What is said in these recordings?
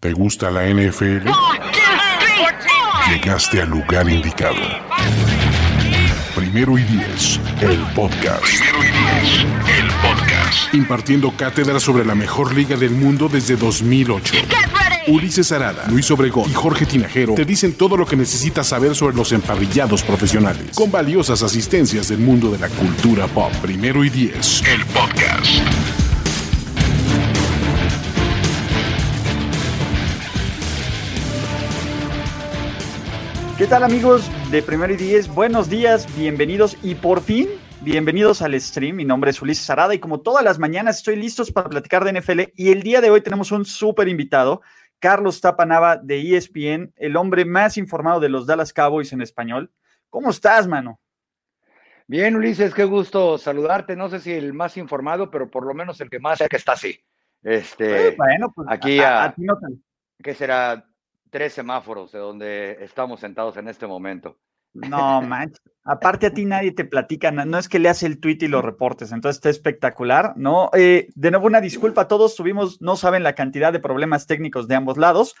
¿Te gusta la NFL? Llegaste al lugar indicado. Primero y diez, el podcast. Primero y diez, el podcast. Impartiendo cátedra sobre la mejor liga del mundo desde 2008. Ulises Arada, Luis Obregón y Jorge Tinajero te dicen todo lo que necesitas saber sobre los emparrillados profesionales, con valiosas asistencias del mundo de la cultura pop. Primero y diez, el podcast. ¿Qué tal amigos de Primero y Diez? Buenos días, bienvenidos y por fin, bienvenidos al stream. Mi nombre es Ulises Arada y como todas las mañanas estoy listos para platicar de NFL y el día de hoy tenemos un súper invitado, Carlos Tapanava de ESPN, el hombre más informado de los Dallas Cowboys en español. ¿Cómo estás, mano? Bien, Ulises, qué gusto saludarte. No sé si el más informado, pero por lo menos el que más sé que está así. Este, Eh, bueno, pues aquí a, a- ¿qué será? Tres semáforos de donde estamos sentados en este momento. No, manches. Aparte a ti nadie te platica, no es que leas el tweet y lo reportes, entonces está espectacular, ¿no? Eh, de nuevo una disculpa a todos, tuvimos, no saben la cantidad de problemas técnicos de ambos lados,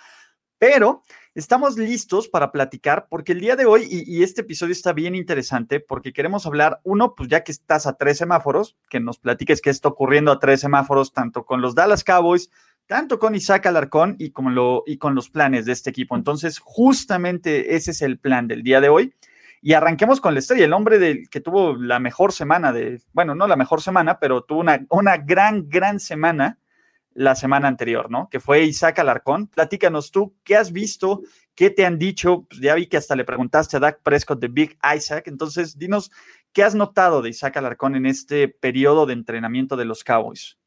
pero estamos listos para platicar porque el día de hoy, y, y este episodio está bien interesante porque queremos hablar, uno, pues ya que estás a tres semáforos, que nos platiques qué está ocurriendo a tres semáforos, tanto con los Dallas Cowboys, tanto con Isaac Alarcón y con, lo, y con los planes de este equipo. Entonces, justamente ese es el plan del día de hoy. Y arranquemos con la estrella, el hombre del, que tuvo la mejor semana de, bueno, no la mejor semana, pero tuvo una, una gran, gran semana la semana anterior, ¿no? Que fue Isaac Alarcón. Platícanos tú, ¿qué has visto? ¿Qué te han dicho? Pues ya vi que hasta le preguntaste a Dak Prescott de Big Isaac. Entonces, dinos, ¿qué has notado de Isaac Alarcón en este periodo de entrenamiento de los Cowboys?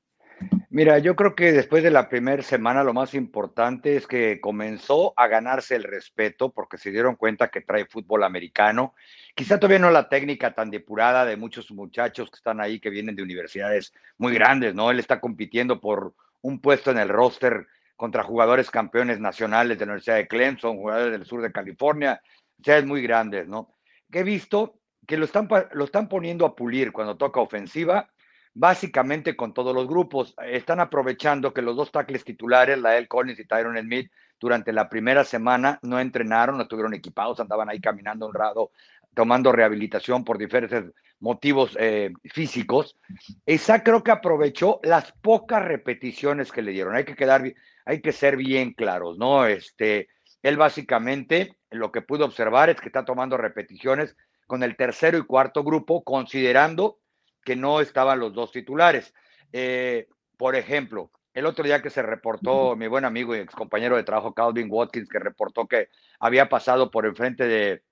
Mira, yo creo que después de la primera semana lo más importante es que comenzó a ganarse el respeto porque se dieron cuenta que trae fútbol americano. Quizá todavía no la técnica tan depurada de muchos muchachos que están ahí que vienen de universidades muy grandes, ¿no? Él está compitiendo por un puesto en el roster contra jugadores campeones nacionales de la Universidad de Clemson, jugadores del sur de California, es muy grandes, ¿no? Que he visto que lo están, lo están poniendo a pulir cuando toca ofensiva básicamente con todos los grupos. Están aprovechando que los dos tackles titulares, Lael Collins y Tyron Smith, durante la primera semana no entrenaron, no estuvieron equipados, andaban ahí caminando un rato, tomando rehabilitación por diferentes motivos eh, físicos. Esa creo que aprovechó las pocas repeticiones que le dieron. Hay que quedar, hay que ser bien claros, ¿no? Este, él básicamente lo que pudo observar es que está tomando repeticiones con el tercero y cuarto grupo, considerando que no estaban los dos titulares. Eh, por ejemplo, el otro día que se reportó mi buen amigo y ex compañero de trabajo Calvin Watkins, que reportó que había pasado por enfrente de,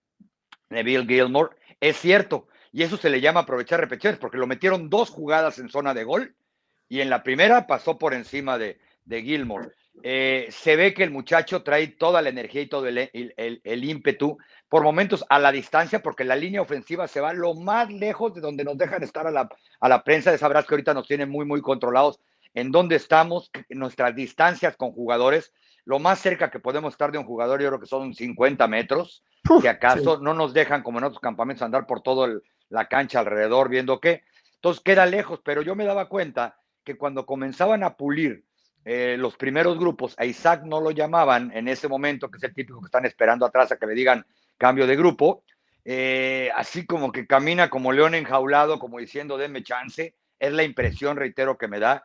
de Bill Gilmore, es cierto, y eso se le llama aprovechar repeticiones, porque lo metieron dos jugadas en zona de gol y en la primera pasó por encima de, de Gilmore. Eh, se ve que el muchacho trae toda la energía y todo el, el, el, el ímpetu por momentos a la distancia, porque la línea ofensiva se va lo más lejos de donde nos dejan estar a la, a la prensa. Sabrás que ahorita nos tienen muy, muy controlados en dónde estamos, nuestras distancias con jugadores. Lo más cerca que podemos estar de un jugador, yo creo que son 50 metros, Uf, si acaso sí. no nos dejan, como en otros campamentos, andar por toda la cancha alrededor viendo qué. Entonces queda lejos, pero yo me daba cuenta que cuando comenzaban a pulir eh, los primeros grupos, a Isaac no lo llamaban en ese momento, que es el típico que están esperando atrás a que le digan cambio de grupo, eh, así como que camina como león enjaulado, como diciendo, denme chance, es la impresión, reitero, que me da.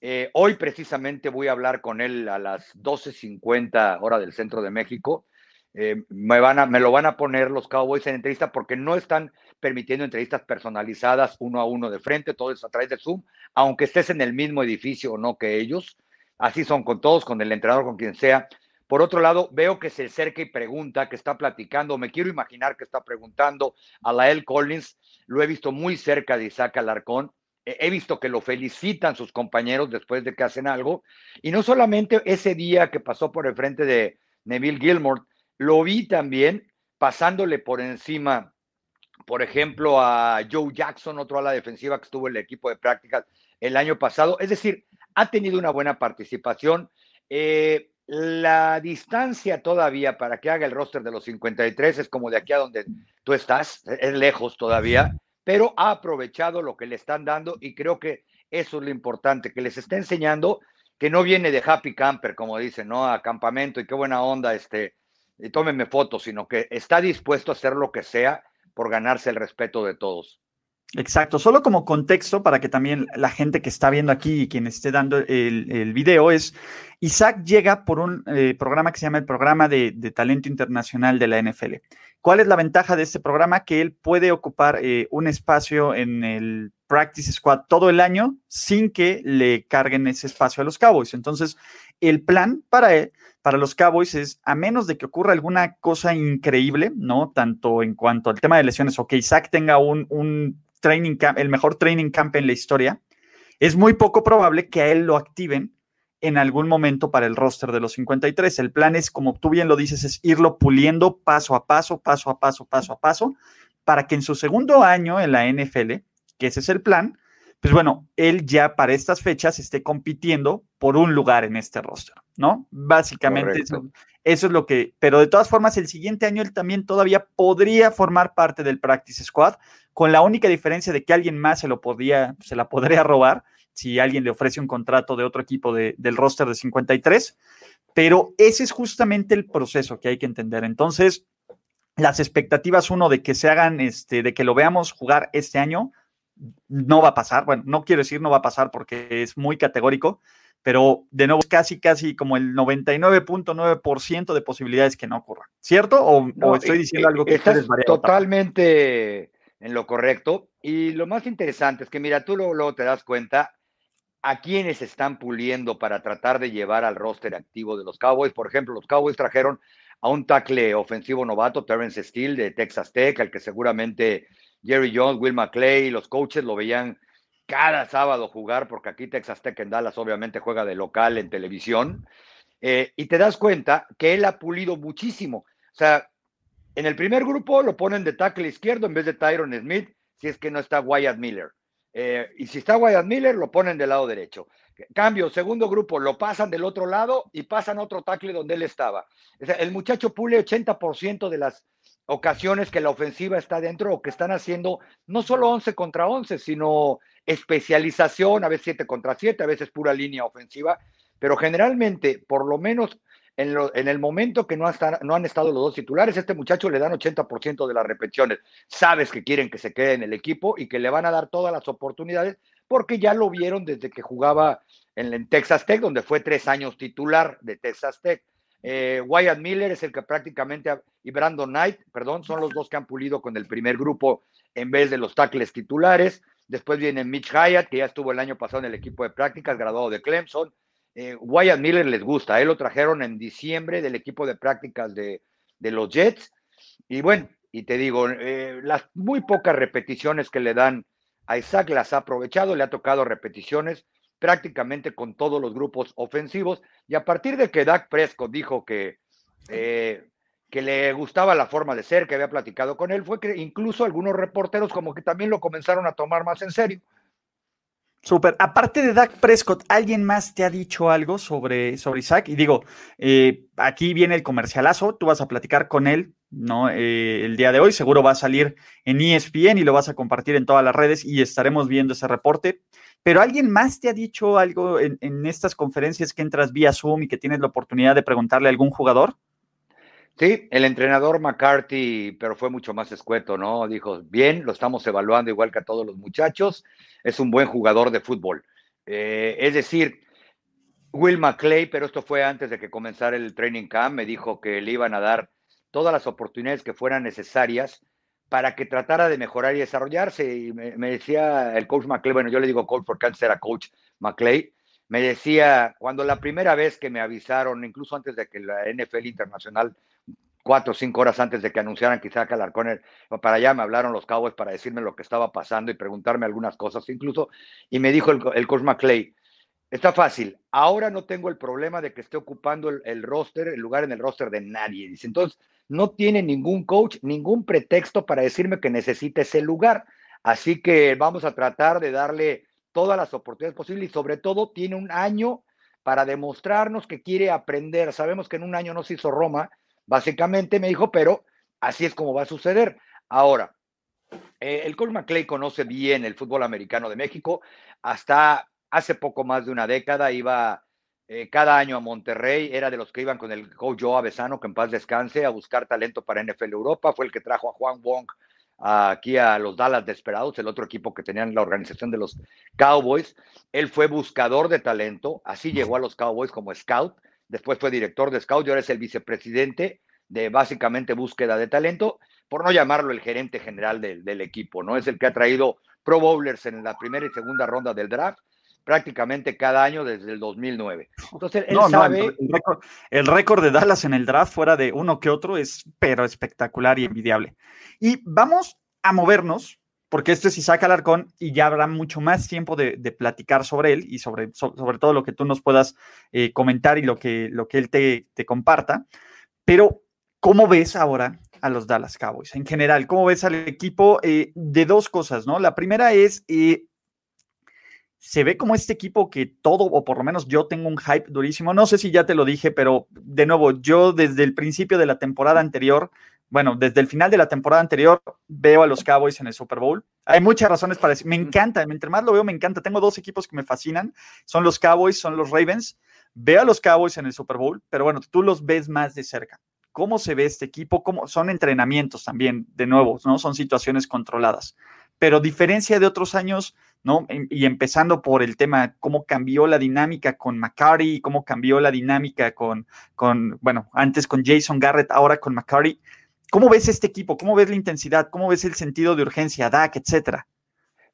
Eh, hoy precisamente voy a hablar con él a las 12.50 hora del centro de México. Eh, me, van a, me lo van a poner los Cowboys en entrevista porque no están permitiendo entrevistas personalizadas uno a uno de frente, todo es a través de Zoom, aunque estés en el mismo edificio o no que ellos. Así son con todos, con el entrenador, con quien sea. Por otro lado, veo que se acerca y pregunta, que está platicando, me quiero imaginar que está preguntando a Lael Collins, lo he visto muy cerca de Isaac Alarcón, he visto que lo felicitan sus compañeros después de que hacen algo, y no solamente ese día que pasó por el frente de Neville Gilmore, lo vi también pasándole por encima, por ejemplo, a Joe Jackson, otro a la defensiva que estuvo en el equipo de prácticas el año pasado, es decir, ha tenido una buena participación. Eh, la distancia todavía para que haga el roster de los 53 es como de aquí a donde tú estás, es lejos todavía, pero ha aprovechado lo que le están dando y creo que eso es lo importante, que les está enseñando que no viene de happy camper, como dicen, ¿no? A campamento y qué buena onda, este, y tómenme fotos, sino que está dispuesto a hacer lo que sea por ganarse el respeto de todos. Exacto, solo como contexto para que también la gente que está viendo aquí y quien esté dando el, video es, Isaac llega por un eh, programa que se llama el Programa de, Talento Internacional de la NFL. ¿Cuál es la ventaja de este programa? Que él puede ocupar eh, un espacio en el Practice Squad todo el año sin que le carguen ese espacio a los Cowboys. Entonces, el plan para él, para los Cowboys es, a menos de que ocurra alguna cosa increíble, ¿no? Tanto en cuanto al tema de lesiones o que Isaac tenga un, un training camp, el mejor training camp en la historia, es muy poco probable que a él lo activen en algún momento para el roster de los 53. El plan es, como tú bien lo dices, es irlo puliendo paso a paso, paso a paso, paso a paso, para que en su segundo año en la NFL, que ese es el plan, pues bueno, él ya para estas fechas esté compitiendo por un lugar en este roster, ¿no? Básicamente eso, eso, es lo que, pero de todas formas, el siguiente año él también todavía podría formar parte del Practice Squad, con la única diferencia de que alguien más se lo podía, se la podría robar si alguien le ofrece un contrato de otro equipo del roster de 53, pero ese es justamente el proceso que hay que entender. Entonces, las expectativas, uno, de que se hagan, este, de que lo veamos jugar este año, no va a pasar. Bueno, no quiero decir no va a pasar porque es muy categórico, pero de nuevo casi, casi como el 99.9% de posibilidades que no ocurra. ¿Cierto? ¿O, estoy diciendo algo que estás totalmente en lo correcto. Y lo más interesante es que, mira, tú luego, te das cuenta a quienes están puliendo para tratar de llevar al roster activo de los Cowboys. Por ejemplo, los Cowboys trajeron a un tackle ofensivo novato, Terrence Steele, de Texas Tech, al que seguramente Jerry Jones, Will McClay, los coaches lo veían cada sábado jugar, porque aquí Texas Tech en Dallas obviamente juega de local en televisión. Eh, y te das cuenta que él ha pulido muchísimo. O sea, en el primer grupo lo ponen de tackle izquierdo en vez de Tyron Smith, si es que no está Wyatt Miller. Eh, y si está Wyatt Miller, lo ponen del lado derecho. Cambio, segundo grupo, lo pasan del otro lado y pasan otro tackle donde él estaba. el muchacho pule 80% de las ocasiones que la ofensiva está dentro o que están haciendo no solo 11 contra 11, sino especialización, a veces 7 contra 7, a veces pura línea ofensiva, pero generalmente, por lo menos en, el momento que no, han estado los dos titulares, este muchacho le dan 80% de las repeticiones. Sabes que quieren que se quede en el equipo y que le van a dar todas las oportunidades porque ya lo vieron desde que jugaba en, Texas Tech, donde fue tres años titular de Texas Tech. Eh, Wyatt Miller es el que prácticamente, y Brandon Knight, perdón, son los dos que han pulido con el primer grupo en vez de los tackles titulares. Después viene Mitch Hyatt, que ya estuvo el año pasado en el equipo de prácticas, graduado de Clemson. Eh, Wyatt Miller les gusta, él lo trajeron en diciembre del equipo de prácticas de, los Jets. Y bueno, y te digo, eh, las muy pocas repeticiones que le dan a Isaac las ha aprovechado, le ha tocado repeticiones prácticamente con todos los grupos ofensivos. Y a partir de que Dak Prescott dijo que, eh, que le gustaba la forma de ser, que había platicado con él, fue que incluso algunos reporteros como que también lo comenzaron a tomar más en serio. Súper. Aparte de Dak Prescott, ¿alguien más te ha dicho algo sobre, sobre Isaac? Y digo, eh, aquí viene el comercialazo, tú vas a platicar con él, ¿no? Eh, el día de hoy, seguro va a salir en ESPN y lo vas a compartir en todas las redes y estaremos viendo ese reporte. Pero ¿alguien más te ha dicho algo en, estas conferencias que entras vía Zoom y que tienes la oportunidad de preguntarle a algún jugador? Sí, el entrenador McCarthy, pero fue mucho más escueto, ¿no? Dijo, bien, lo estamos evaluando igual que a todos los muchachos, es un buen jugador de fútbol. Eh, es decir, Will McClay, pero esto fue antes de que comenzara el training camp, me dijo que le iban a dar todas las oportunidades que fueran necesarias para que tratara de mejorar y desarrollarse. Y me, decía el coach McClay, bueno, yo le digo coach porque antes era coach McClay, me decía, cuando la primera vez que me avisaron, incluso antes de que la NFL Internacional cuatro o cinco horas antes de que anunciaran quizá que Alarcón para allá me hablaron los Cowboys para decirme lo que estaba pasando y preguntarme algunas cosas incluso, y me dijo el, el coach McClay, está fácil, ahora no tengo el problema de que esté ocupando el, roster, el lugar en el roster de nadie, dice, entonces no tiene ningún coach, ningún pretexto para decirme que necesite ese lugar, así que vamos a tratar de darle todas las oportunidades posibles y sobre todo tiene un año para demostrarnos que quiere aprender, sabemos que en un año no se hizo Roma, Básicamente me dijo, pero así es como va a suceder. Ahora, eh, el Cole McClay conoce bien el fútbol americano de México. Hasta hace poco más de una década iba eh, cada año a Monterrey, era de los que iban con el coach Joe Avesano, que en paz descanse, a buscar talento para NFL Europa, fue el que trajo a Juan Wong aquí a los Dallas Desperados, el otro equipo que tenían la organización de los Cowboys. Él fue buscador de talento, así llegó a los Cowboys como scout, después fue director de scout y ahora es el vicepresidente de básicamente búsqueda de talento, por no llamarlo el gerente general del, del equipo, ¿no? Es el que ha traído Pro Bowlers en la primera y segunda ronda del draft prácticamente cada año desde el 2009. Entonces, él sabe... el, récord, de Dallas en el draft fuera de uno que otro es pero espectacular y envidiable. Y vamos a movernos, porque esto es Isaac Alarcón y ya habrá mucho más tiempo de, platicar sobre él y sobre, sobre todo lo que tú nos puedas eh, comentar y lo que, lo que él te, te comparta. Pero, ¿cómo ves ahora a los Dallas Cowboys en general? ¿Cómo ves al equipo? Eh, de dos cosas, ¿no? La primera es, eh, se ve como este equipo que todo, o por lo menos yo tengo un hype durísimo. No sé si ya te lo dije, pero de nuevo, yo desde el principio de la temporada anterior, bueno, desde el final de la temporada anterior, veo a los Cowboys en el Super Bowl. Hay muchas razones para decir, me encanta, mientras más lo veo, me encanta. Tengo dos equipos que me fascinan, son los Cowboys, son los Ravens. Veo a los Cowboys en el Super Bowl, pero bueno, tú los ves más de cerca. ¿Cómo se ve este equipo? ¿Cómo? Son entrenamientos también, de nuevo, ¿no? Son situaciones controladas. Pero diferencia de otros años, ¿no? Em, y empezando por el tema, cómo cambió la dinámica con McCarty, cómo cambió la dinámica con, con, bueno, antes con Jason Garrett, ahora con McCarty. ¿Cómo ves este equipo? ¿Cómo ves la intensidad? ¿Cómo ves el sentido de urgencia, DAC, etcétera?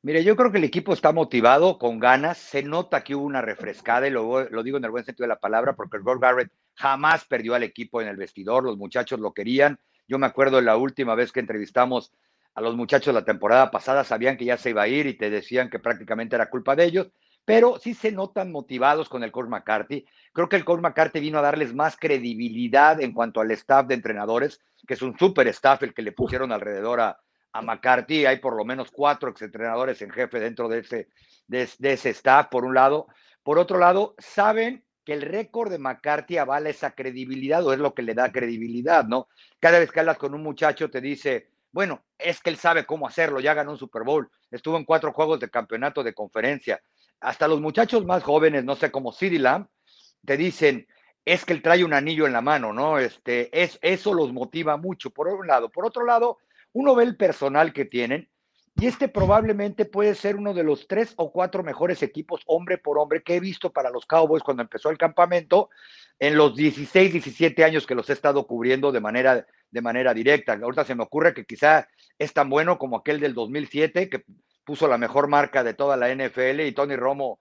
Mire, yo creo que el equipo está motivado, con ganas. Se nota que hubo una refrescada, y lo, lo digo en el buen sentido de la palabra, porque el Gord Garrett jamás perdió al equipo en el vestidor. Los muchachos lo querían. Yo me acuerdo de la última vez que entrevistamos a los muchachos la temporada pasada, sabían que ya se iba a ir y te decían que prácticamente era culpa de ellos, pero sí se notan motivados con el coach McCarthy. Creo que el coach McCarthy vino a darles más credibilidad en cuanto al staff de entrenadores, que es un super staff el que le pusieron alrededor a, a McCarthy. Hay por lo menos cuatro exentrenadores en jefe dentro de ese, de, de ese staff, por un lado. Por otro lado, saben que el récord de McCarthy avala esa credibilidad o es lo que le da credibilidad, ¿no? Cada vez que hablas con un muchacho te dice, bueno, es que él sabe cómo hacerlo, ya ganó un Super Bowl, estuvo en cuatro juegos de campeonato de conferencia. Hasta los muchachos más jóvenes, no sé, como CD Lamb, te dicen, es que él trae un anillo en la mano, ¿no? Este, es, eso los motiva mucho, por un lado. Por otro lado, uno ve el personal que tienen y este probablemente puede ser uno de los tres o cuatro mejores equipos hombre por hombre que he visto para los Cowboys cuando empezó el campamento en los 16, 17 años que los he estado cubriendo de manera de manera directa. Ahorita se me ocurre que quizá es tan bueno como aquel del 2007, que puso la mejor marca de toda la NFL y Tony Romo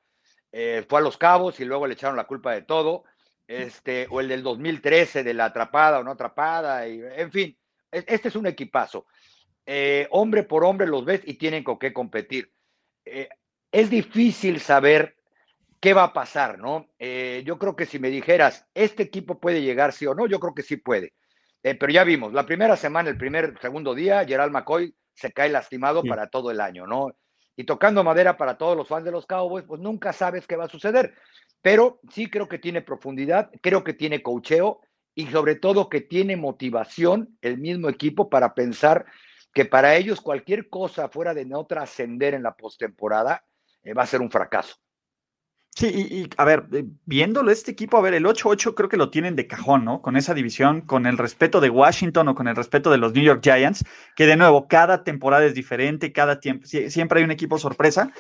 eh, fue a los cabos y luego le echaron la culpa de todo. Este, o el del 2013 de la atrapada o no atrapada, y, en fin, e, este es un equipazo. Eh, hombre por hombre los ves y tienen con qué competir. Eh, es difícil saber qué va a pasar, ¿no? yo creo que si me dijeras, este equipo puede llegar sí o no, yo creo que sí puede. Eh, pero ya vimos, la primera semana, el primer, segundo día, Gerald McCoy se cae lastimado para todo el año, ¿no? Y tocando madera para todos los fans de los Cowboys, pues nunca sabes qué va a suceder. Pero sí creo que tiene profundidad, creo que tiene cocheo y sobre todo que tiene motivación el mismo equipo para pensar que para ellos cualquier cosa fuera de no trascender en la postemporada eh, va a ser un fracaso. Sí, y, a ver, eh, viéndolo este equipo, a ver, el 8-8 creo que lo tienen de cajón, ¿no? Con esa división, con el respeto de Washington o con el respeto de los New York Giants, que de nuevo, cada temporada es diferente, cada tiempo, siempre hay un equipo sorpresa,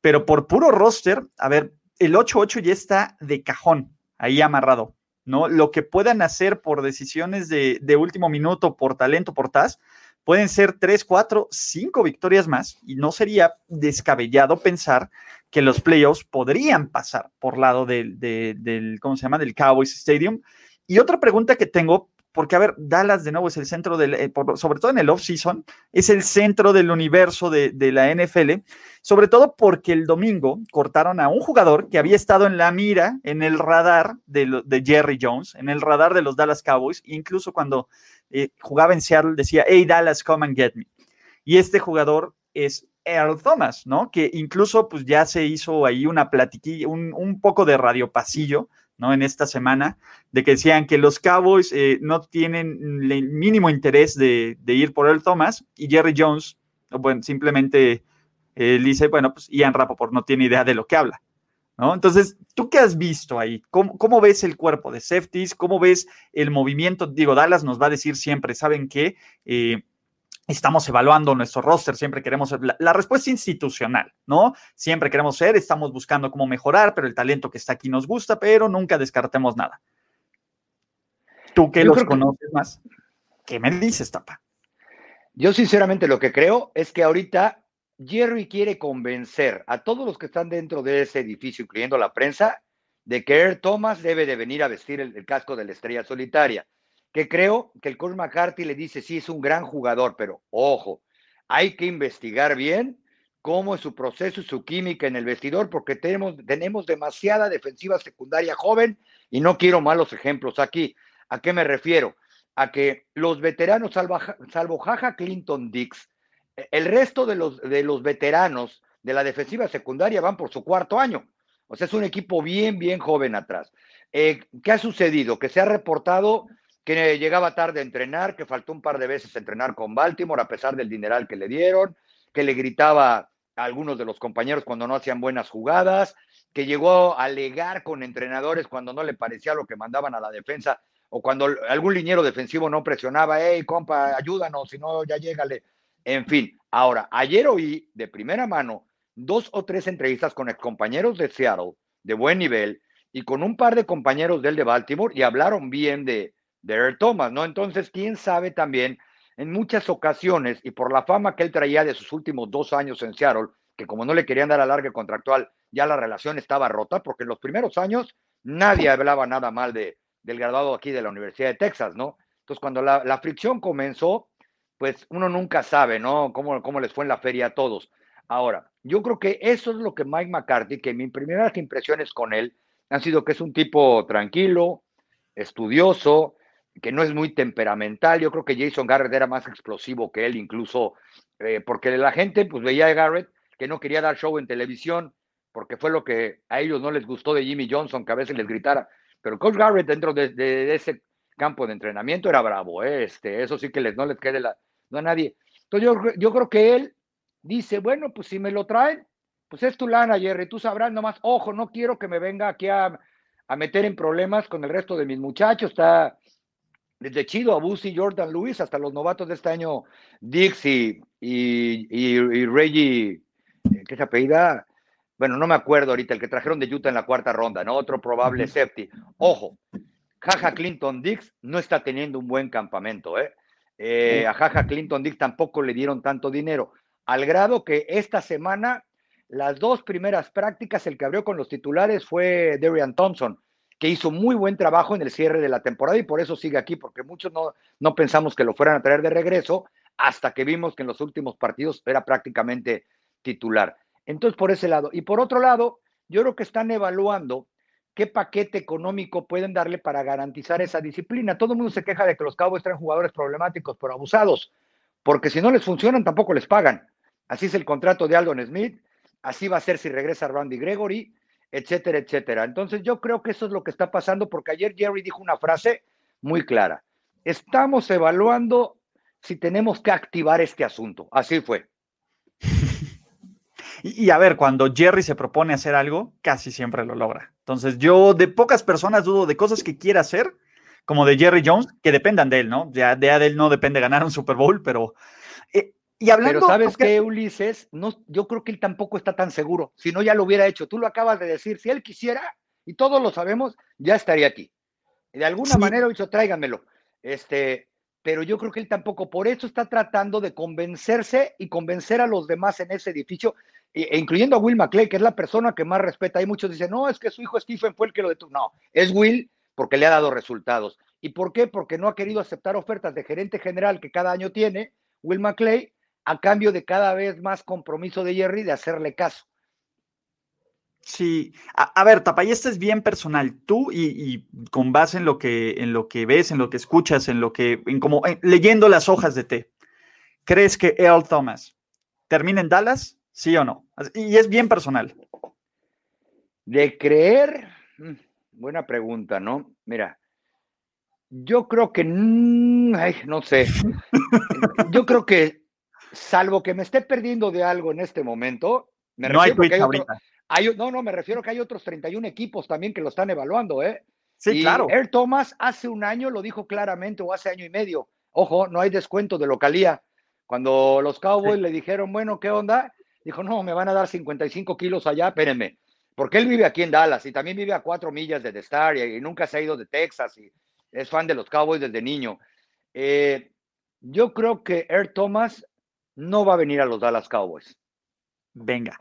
pero por puro roster, a ver, el 8-8 ya está de cajón, ahí amarrado, ¿no? Lo que puedan hacer por decisiones de, de último minuto, por talento, por TAS, pueden ser 3, 4, 5 victorias más, y no sería descabellado pensar que los playoffs podrían pasar por lado del, del, ¿cómo se llama? Del Cowboys Stadium. Y otra pregunta que tengo, porque a ver, Dallas de nuevo es el centro del, eh, sobre todo en el off-season, es el centro del universo de, de, la NFL, sobre todo porque el domingo cortaron a un jugador que había estado en la mira, en el radar de, de Jerry Jones, en el radar de los Dallas Cowboys, incluso cuando eh, jugaba en Seattle decía, hey Dallas, come and get me. Y este jugador es Earl Thomas, ¿no? Que incluso pues ya se hizo ahí una platiquilla, un, poco de radio pasillo, ¿no? En esta semana, de que decían que los Cowboys eh, no tienen el mínimo interés de, ir por Earl Thomas y Jerry Jones, bueno, simplemente eh, dice, bueno, pues Ian Rappaport no tiene idea de lo que habla, ¿no? Entonces, ¿tú qué has visto ahí? ¿Cómo, ves el cuerpo de safeties? ¿Cómo ves el movimiento? Digo, Dallas nos va a decir siempre, ¿saben qué? Eh, estamos evaluando nuestro roster, siempre queremos, la, la, respuesta institucional, ¿no? Siempre queremos ser, estamos buscando cómo mejorar, pero el talento que está aquí nos gusta, pero nunca descartemos nada. Tú que los conoces más, ¿qué me dices, Tapa? Yo sinceramente lo que creo es que ahorita Jerry quiere convencer a todos los que están dentro de ese edificio, incluyendo la prensa, de que Earl Thomas debe de venir a vestir el, casco de la estrella solitaria. Que creo que el coach McCarthy le dice, sí, es un gran jugador, pero ojo, hay que investigar bien cómo es su proceso y su química en el vestidor, porque tenemos, tenemos demasiada defensiva secundaria joven y no quiero malos ejemplos aquí. ¿A qué me refiero? A que los veteranos, salvo, salvo Jaja Clinton Dix, el resto de los, de los veteranos de la defensiva secundaria van por su cuarto año. O sea, es un equipo bien, bien joven atrás. Eh, ¿Qué ha sucedido? Que se ha reportado que llegaba tarde a entrenar, que faltó un par de veces entrenar con Baltimore a pesar del dineral que le dieron, que le gritaba a algunos de los compañeros cuando no hacían buenas jugadas, que llegó a alegar con entrenadores cuando no le parecía lo que mandaban a la defensa o cuando algún liniero defensivo no presionaba, hey, compa, ayúdanos, si no, ya llégale. En fin, ahora, ayer oí de primera mano dos o tres entrevistas con compañeros de Seattle de buen nivel y con un par de compañeros del de Baltimore y hablaron bien de, de Earl Thomas, ¿no? Entonces, quién sabe también, en muchas ocasiones y por la fama que él traía de sus últimos dos años en Seattle, que como no le querían dar alargue contractual, ya la relación estaba rota, porque en los primeros años nadie hablaba nada mal de, del graduado aquí de la Universidad de Texas, ¿no? Entonces, cuando la, la fricción comenzó, pues uno nunca sabe, ¿no? Cómo, cómo les fue en la feria a todos. Ahora, yo creo que eso es lo que Mike McCarthy, que mis primeras impresiones con él han sido que es un tipo tranquilo, estudioso, que no es muy temperamental. Yo creo que Jason Garrett era más explosivo que él, incluso eh, porque la gente pues veía a Garrett que no quería dar show en televisión, porque fue lo que a ellos no les gustó de Jimmy Johnson, que a veces les gritara. Pero Coach Garrett dentro de, ese campo de entrenamiento era bravo, ¿eh? este, eso sí que les, no les quede la, no a nadie. Entonces yo, yo creo que él dice, bueno, pues si me lo traen, pues es tu lana, Jerry, tú sabrás nomás, ojo, no quiero que me venga aquí a, meter en problemas con el resto de mis muchachos, está desde Chido, Abusi, Jordan Lewis, hasta los novatos de este año, Dixie y, y, Reggie, eh, ¿qué se apellida? Bueno, no me acuerdo ahorita, el que trajeron de Utah en la cuarta ronda, ¿no? Otro probable safety. Ojo, Jaja Clinton Dix no está teniendo un buen campamento, ¿eh? Eh, a Jaja Clinton Dick tampoco le dieron tanto dinero, al grado que esta semana las dos primeras prácticas, el que abrió con los titulares fue Darian Thompson, que hizo muy buen trabajo en el cierre de la temporada y por eso sigue aquí, porque muchos no, no pensamos que lo fueran a traer de regreso hasta que vimos que en los últimos partidos era prácticamente titular. Entonces, por ese lado. Y por otro lado, yo creo que están evaluando qué paquete económico pueden darle para garantizar esa disciplina. Todo el mundo se queja de que los Cowboys traen jugadores problemáticos, pero abusados, porque si no les funcionan, tampoco les pagan. Así es el contrato de Aldon Smith, así va a ser si regresa Randy Gregory, etcétera, etcétera. Entonces yo creo que eso es lo que está pasando, porque ayer Jerry dijo una frase muy clara. Estamos evaluando si tenemos que activar este asunto. Así fue. Y, a ver, cuando Jerry se propone hacer algo, casi siempre lo logra. Entonces, yo de pocas personas dudo de cosas que quiera hacer, como de Jerry Jones, que dependan de él, ¿no? Ya de él no depende ganar un Super Bowl, pero. Eh, y hablando. Pero ¿sabes qué, Ulises? No, yo creo que él tampoco está tan seguro. Si no, ya lo hubiera hecho. Tú lo acabas de decir. Si él quisiera, y todos lo sabemos, ya estaría aquí. De alguna manera, dicho, tráiganmelo. Este, pero yo creo que él tampoco, por eso está tratando de convencerse y convencer a los demás en ese edificio e incluyendo a Will McClay, que es la persona que más respeta. Hay muchos dicen, no, es que su hijo Stephen fue el que lo detuvo. No, es Will porque le ha dado resultados. ¿Y por qué? Porque no ha querido aceptar ofertas de gerente general que cada año tiene Will McClay a cambio de cada vez más compromiso de Jerry de hacerle caso. Sí, a, ver, Tapay, este es bien personal. Tú y, con base en lo que en lo que ves, en lo que escuchas, en lo que, en como leyendo las hojas de té, ¿crees que Earl Thomas termina en Dallas ¿Sí o no? Y es bien personal. De creer, mm, buena pregunta, ¿no? Mira, yo creo que, no sé, yo creo que, salvo que me esté perdiendo de algo en este momento, me no hay hay, Hay, no, no, me refiero que hay otros 31 equipos también que lo están evaluando, ¿eh? Sí, claro. Earl Thomas hace un año lo dijo claramente, o hace año y medio. Ojo, no hay descuento de localía. Cuando los Cowboys le dijeron, bueno, ¿qué onda? Dijo, no, me van a dar 55 kilos allá, espérenme. Porque él vive aquí en Dallas y también vive a cuatro millas de The Star y, nunca se ha ido de Texas y es fan de los Cowboys desde niño. Eh, yo creo que Earl Thomas no va a venir a los Dallas Cowboys. Venga.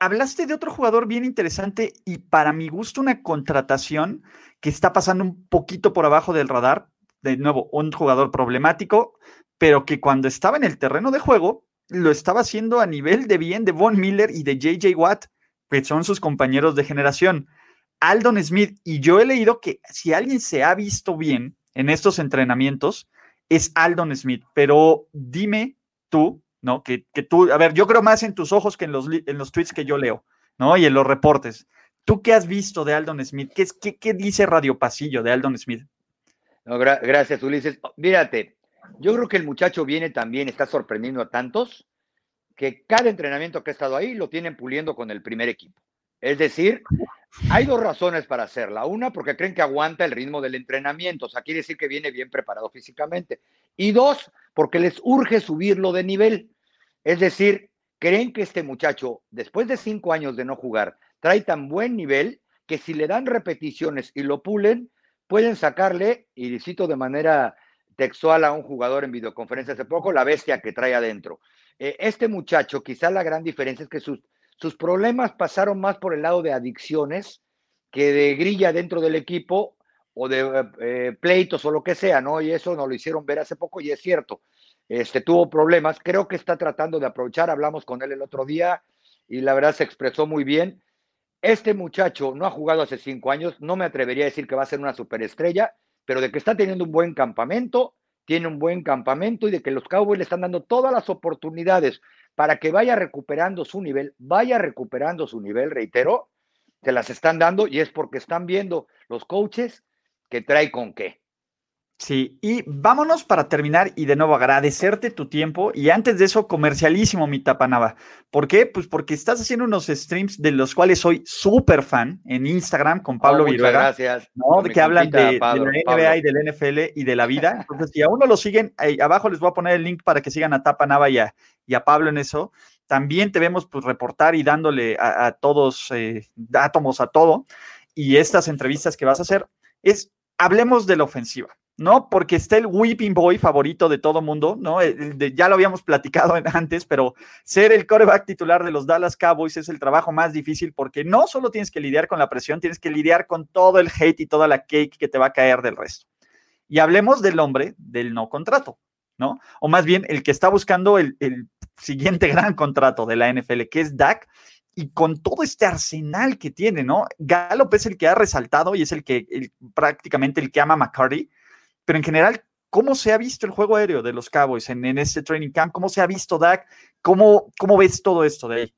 Hablaste de otro jugador bien interesante y para mi gusto una contratación que está pasando un poquito por abajo del radar. De nuevo, un jugador problemático, pero que cuando estaba en el terreno de juego lo estaba haciendo a nivel de bien de Von Miller y de JJ Watt, que son sus compañeros de generación. Aldon Smith, y yo he leído que si alguien se ha visto bien en estos entrenamientos, es Aldon Smith, pero dime tú, ¿no? Que, tú, a ver, yo creo más en tus ojos que en los, en los tweets que yo leo, ¿no? Y en los reportes. ¿Tú qué has visto de Aldon Smith? ¿Qué, qué, qué dice Radio Pasillo de Aldon Smith? gracias, Ulises. Mírate, yo creo que el muchacho viene también, está sorprendiendo a tantos, que cada entrenamiento que ha estado ahí lo tienen puliendo con el primer equipo. Es decir, hay dos razones para hacerla. Una, porque creen que aguanta el ritmo del entrenamiento, o sea, quiere decir que viene bien preparado físicamente. Y dos, porque les urge subirlo de nivel. Es decir, creen que este muchacho, después de cinco años de no jugar, trae tan buen nivel que si le dan repeticiones y lo pulen, pueden sacarle, y cito de manera textual a un jugador en videoconferencia hace poco, la bestia que trae adentro. Eh, este muchacho, quizá la gran diferencia es que sus, sus problemas pasaron más por el lado de adicciones que de grilla dentro del equipo o de eh, pleitos o lo que sea, ¿no? Y eso nos lo hicieron ver hace poco y es cierto. Este tuvo problemas, creo que está tratando de aprovechar, hablamos con él el otro día y la verdad se expresó muy bien. Este muchacho no ha jugado hace cinco años, no me atrevería a decir que va a ser una superestrella, pero de que está teniendo un buen campamento, tiene un buen campamento y de que los Cowboys le están dando todas las oportunidades para que vaya recuperando su nivel, vaya recuperando su nivel, reitero, se las están dando y es porque están viendo los coaches que trae con qué. Sí, y vámonos para terminar y de nuevo agradecerte tu tiempo y antes de eso comercialísimo mi tapanaba. ¿Por qué? Pues porque estás haciendo unos streams de los cuales soy súper fan en Instagram con Pablo oh, gracias. ¿no? De que hablan de, la NBA y del NFL y de la vida. Entonces, si a uno lo siguen, ahí abajo les voy a poner el link para que sigan a Tapanaba y a, y a Pablo en eso. También te vemos pues reportar y dándole a, todos eh, átomos a todo. Y estas entrevistas que vas a hacer es, hablemos de la ofensiva ¿no? Porque está el whipping boy favorito de todo mundo, ¿no? ya lo habíamos platicado antes, pero ser el coreback titular de los Dallas Cowboys es el trabajo más difícil porque no solo tienes que lidiar con la presión, tienes que lidiar con todo el hate y toda la cake que te va a caer del resto. Y hablemos del hombre del no contrato, ¿no? O más bien el que está buscando el, siguiente gran contrato de la NFL, que es Dak y con todo este arsenal que tiene, ¿no? Gallup es el que ha resaltado y es el que prácticamente el que ama a McCarty, pero en general, ¿cómo se ha visto el juego aéreo de los Cowboys en, este training camp? ¿Cómo se ha visto Dak? ¿Cómo, ¿Cómo ves todo esto de ahí?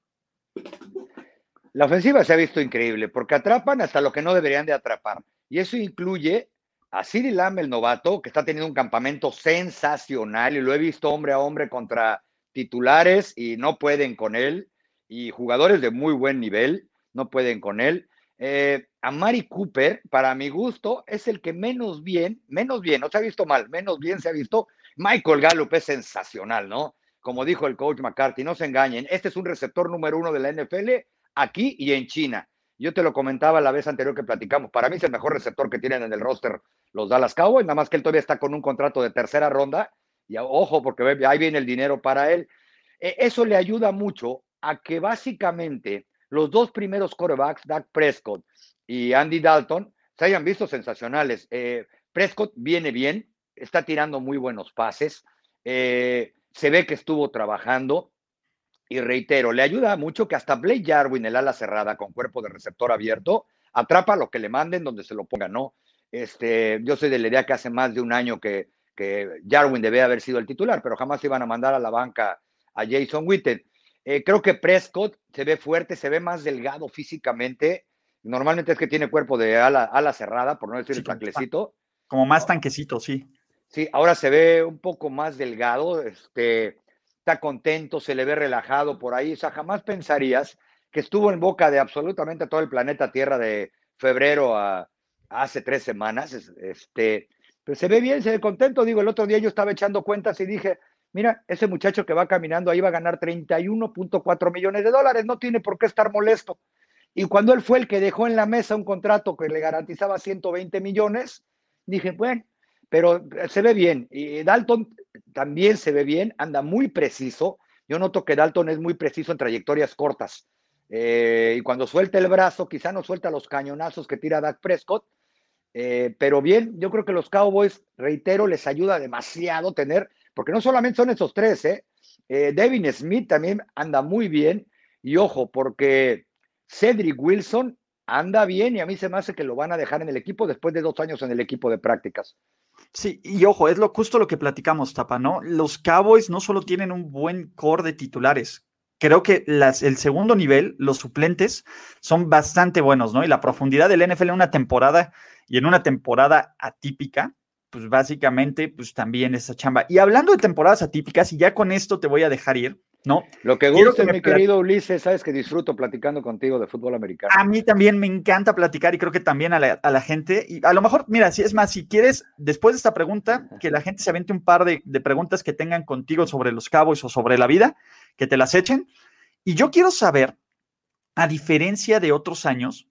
La ofensiva se ha visto increíble porque atrapan hasta lo que no deberían de atrapar. Y eso incluye a Cyril Lamb, el novato, que está teniendo un campamento sensacional y lo he visto hombre a hombre contra titulares y no pueden con él. Y jugadores de muy buen nivel no pueden con él. Eh, a Mari Cooper, para mi gusto, es el que menos bien, menos bien, no se ha visto mal, menos bien se ha visto. Michael Gallup es sensacional, ¿no? Como dijo el coach McCarthy, no se engañen, este es un receptor número uno de la NFL aquí y en China. Yo te lo comentaba la vez anterior que platicamos, para mí es el mejor receptor que tienen en el roster los Dallas Cowboys, nada más que él todavía está con un contrato de tercera ronda, y ojo, porque ahí viene el dinero para él. E, eso le ayuda mucho a que básicamente los dos primeros quarterbacks, Dak Prescott y Andy Dalton, se hayan visto sensacionales. Eh, Prescott viene bien, está tirando muy buenos pases, eh, se ve que estuvo trabajando y reitero, le ayuda mucho que hasta Blake Jarwin, el ala cerrada con cuerpo de receptor abierto, atrapa lo que le manden donde se lo ponga, ¿no? Este, yo soy de la idea que hace más de un año que, que Jarwin debe haber sido el titular, pero jamás iban a mandar a la banca a Jason Witten. Eh, creo que Prescott se ve fuerte, se ve más delgado físicamente. Normalmente es que tiene cuerpo de ala, ala cerrada, por no decir el tanquecito. Como más tanquecito, sí. Sí, ahora se ve un poco más delgado, este, está contento, se le ve relajado por ahí. O sea, jamás pensarías que estuvo en boca de absolutamente todo el planeta Tierra de febrero a, hace tres semanas. Este, pero se ve bien, se ve contento. Digo, el otro día yo estaba echando cuentas y dije, mira, ese muchacho que va caminando ahí va a ganar 31.4 millones de dólares, no tiene por qué estar molesto. Y cuando él fue el que dejó en la mesa un contrato que le garantizaba 120 millones, dije, bueno, pero se ve bien. Y Dalton también se ve bien, anda muy preciso. Yo noto que Dalton es muy preciso en trayectorias cortas. Eh, y cuando suelta el brazo, quizá no suelta los cañonazos que tira Dak Prescott, eh, pero bien, yo creo que los Cowboys, reitero, les ayuda demasiado tener, porque no solamente son esos tres, ¿eh? eh Devin Smith también anda muy bien, y ojo, porque Cedric Wilson anda bien y a mí se me hace que lo van a dejar en el equipo después de dos años en el equipo de prácticas. Sí, y ojo, es lo justo lo que platicamos, Tapa, ¿no? Los Cowboys no solo tienen un buen core de titulares, creo que las, el segundo nivel, los suplentes, son bastante buenos, ¿no? Y la profundidad del NFL en una temporada y en una temporada atípica, pues básicamente, pues también esa chamba. Y hablando de temporadas atípicas, y ya con esto te voy a dejar ir, ¿no? Lo que guste, mi querido Ulises, sabes que disfruto platicando contigo de fútbol americano. A mí también me encanta platicar y creo que también a la, gente. Y a lo mejor, mira, si es más, si quieres, después de esta pregunta, que la gente se avente un par de, de preguntas que tengan contigo sobre los cabos o sobre la vida, que te las echen. Y yo quiero saber, a diferencia de otros años,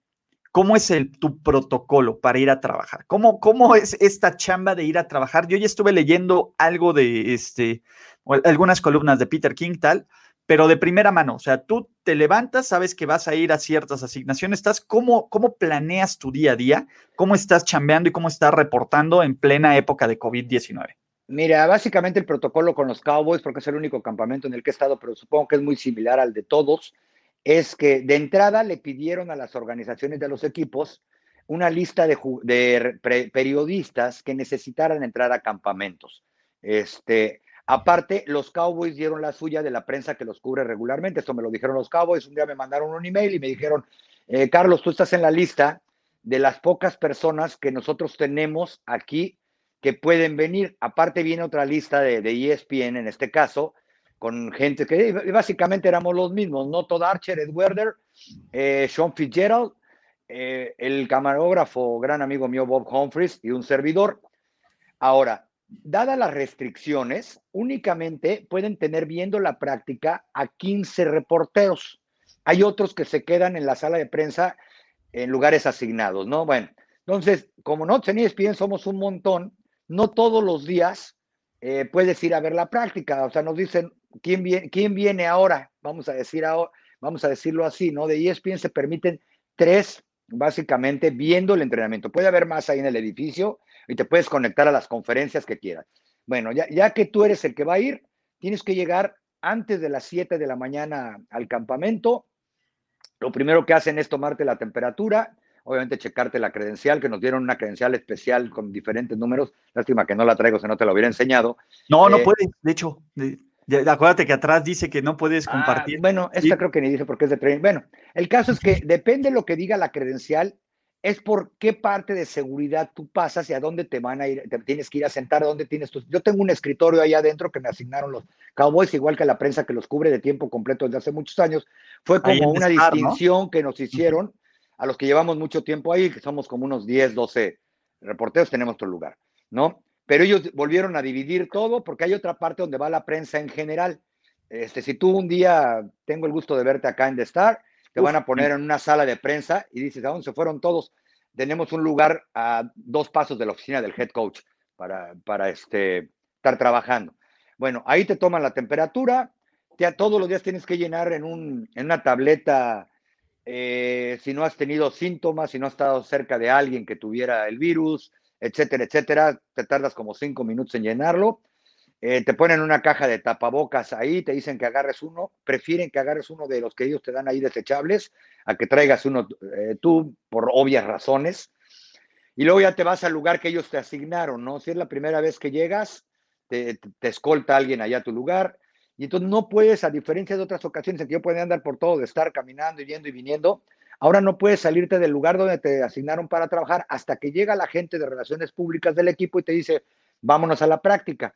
¿Cómo es el, tu protocolo para ir a trabajar? ¿Cómo, ¿Cómo es esta chamba de ir a trabajar? Yo ya estuve leyendo algo de este, algunas columnas de Peter King, tal, pero de primera mano. O sea, tú te levantas, sabes que vas a ir a ciertas asignaciones. Estás, ¿cómo, ¿Cómo planeas tu día a día? ¿Cómo estás chambeando y cómo estás reportando en plena época de COVID-19? Mira, básicamente el protocolo con los Cowboys, porque es el único campamento en el que he estado, pero supongo que es muy similar al de todos es que de entrada le pidieron a las organizaciones de los equipos una lista de, periodistas que necesitaran entrar a campamentos. Este, aparte, los Cowboys dieron la suya de la prensa que los cubre regularmente. Esto me lo dijeron los Cowboys. Un día me mandaron un email y me dijeron, eh, Carlos, tú estás en la lista de las pocas personas que nosotros tenemos aquí que pueden venir. Aparte viene otra lista de, de ESPN, en este caso, con gente que básicamente éramos los mismos, ¿no? Todd Archer, Ed Werder, eh, Sean Fitzgerald, eh, el camarógrafo, gran amigo mío Bob Humphries y un servidor. Ahora, dadas las restricciones, únicamente pueden tener viendo la práctica a 15 reporteros. Hay otros que se quedan en la sala de prensa en lugares asignados, ¿no? Bueno, entonces, como no tenéis bien, somos un montón, no todos los días eh, puedes ir a ver la práctica. O sea, nos dicen, ¿quién viene, quién viene ahora? Vamos a, decir ahora, vamos a decirlo así, ¿no? De ESPN se permiten tres, básicamente, viendo el entrenamiento. Puede haber más ahí en el edificio y te puedes conectar a las conferencias que quieras. Bueno, ya, ya que tú eres el que va a ir, tienes que llegar antes de las 7 de la mañana al campamento. Lo primero que hacen es tomarte la temperatura, obviamente checarte la credencial, que nos dieron una credencial especial con diferentes números. Lástima que no la traigo, si no te la hubiera enseñado. No, no eh, puedes, de hecho. acuérdate que atrás dice que no puedes ah, compartir. bueno, esta creo que ni dice porque es de training. Bueno, el caso es que depende de lo que diga la credencial, es por qué parte de seguridad tú pasas y a dónde te van a ir, te tienes que ir a sentar, a dónde tienes tus... Yo tengo un escritorio ahí adentro que me asignaron los Cowboys, igual que la prensa que los cubre de tiempo completo desde hace muchos años. Fue como una distinción que nos hicieron a los que llevamos mucho tiempo ahí, que somos como unos 10, 12 reporteros, tenemos otro lugar, ¿no? Pero ellos volvieron a dividir todo porque hay otra parte donde va la prensa en general. Este, si tú un día tengo el gusto de verte acá en The Star, te van a poner en una sala de prensa y dices, ¿a dónde se fueron todos? Tenemos un lugar a dos pasos de la oficina del head coach para, para este, estar trabajando. Bueno, ahí te toman la temperatura, te, todos los días tienes que llenar en, un, en una tableta eh, si no has tenido síntomas, si no has estado cerca de alguien que tuviera el virus, etcétera, etcétera, te tardas como cinco minutos en llenarlo. Eh, te ponen una caja de tapabocas ahí, te dicen que agarres uno, prefieren que agarres uno de los que ellos te dan ahí desechables, a que traigas uno eh, tú por obvias razones. Y luego ya te vas al lugar que ellos te asignaron, ¿no? Si es la primera vez que llegas, te, escolta alguien allá a tu lugar, y entonces no puedes, a diferencia de otras ocasiones en que yo podía andar por todo, de estar caminando, yendo y viniendo, ahora no puedes salirte del lugar donde te asignaron para trabajar hasta que llega la gente de relaciones públicas del equipo y te dice, vámonos a la práctica.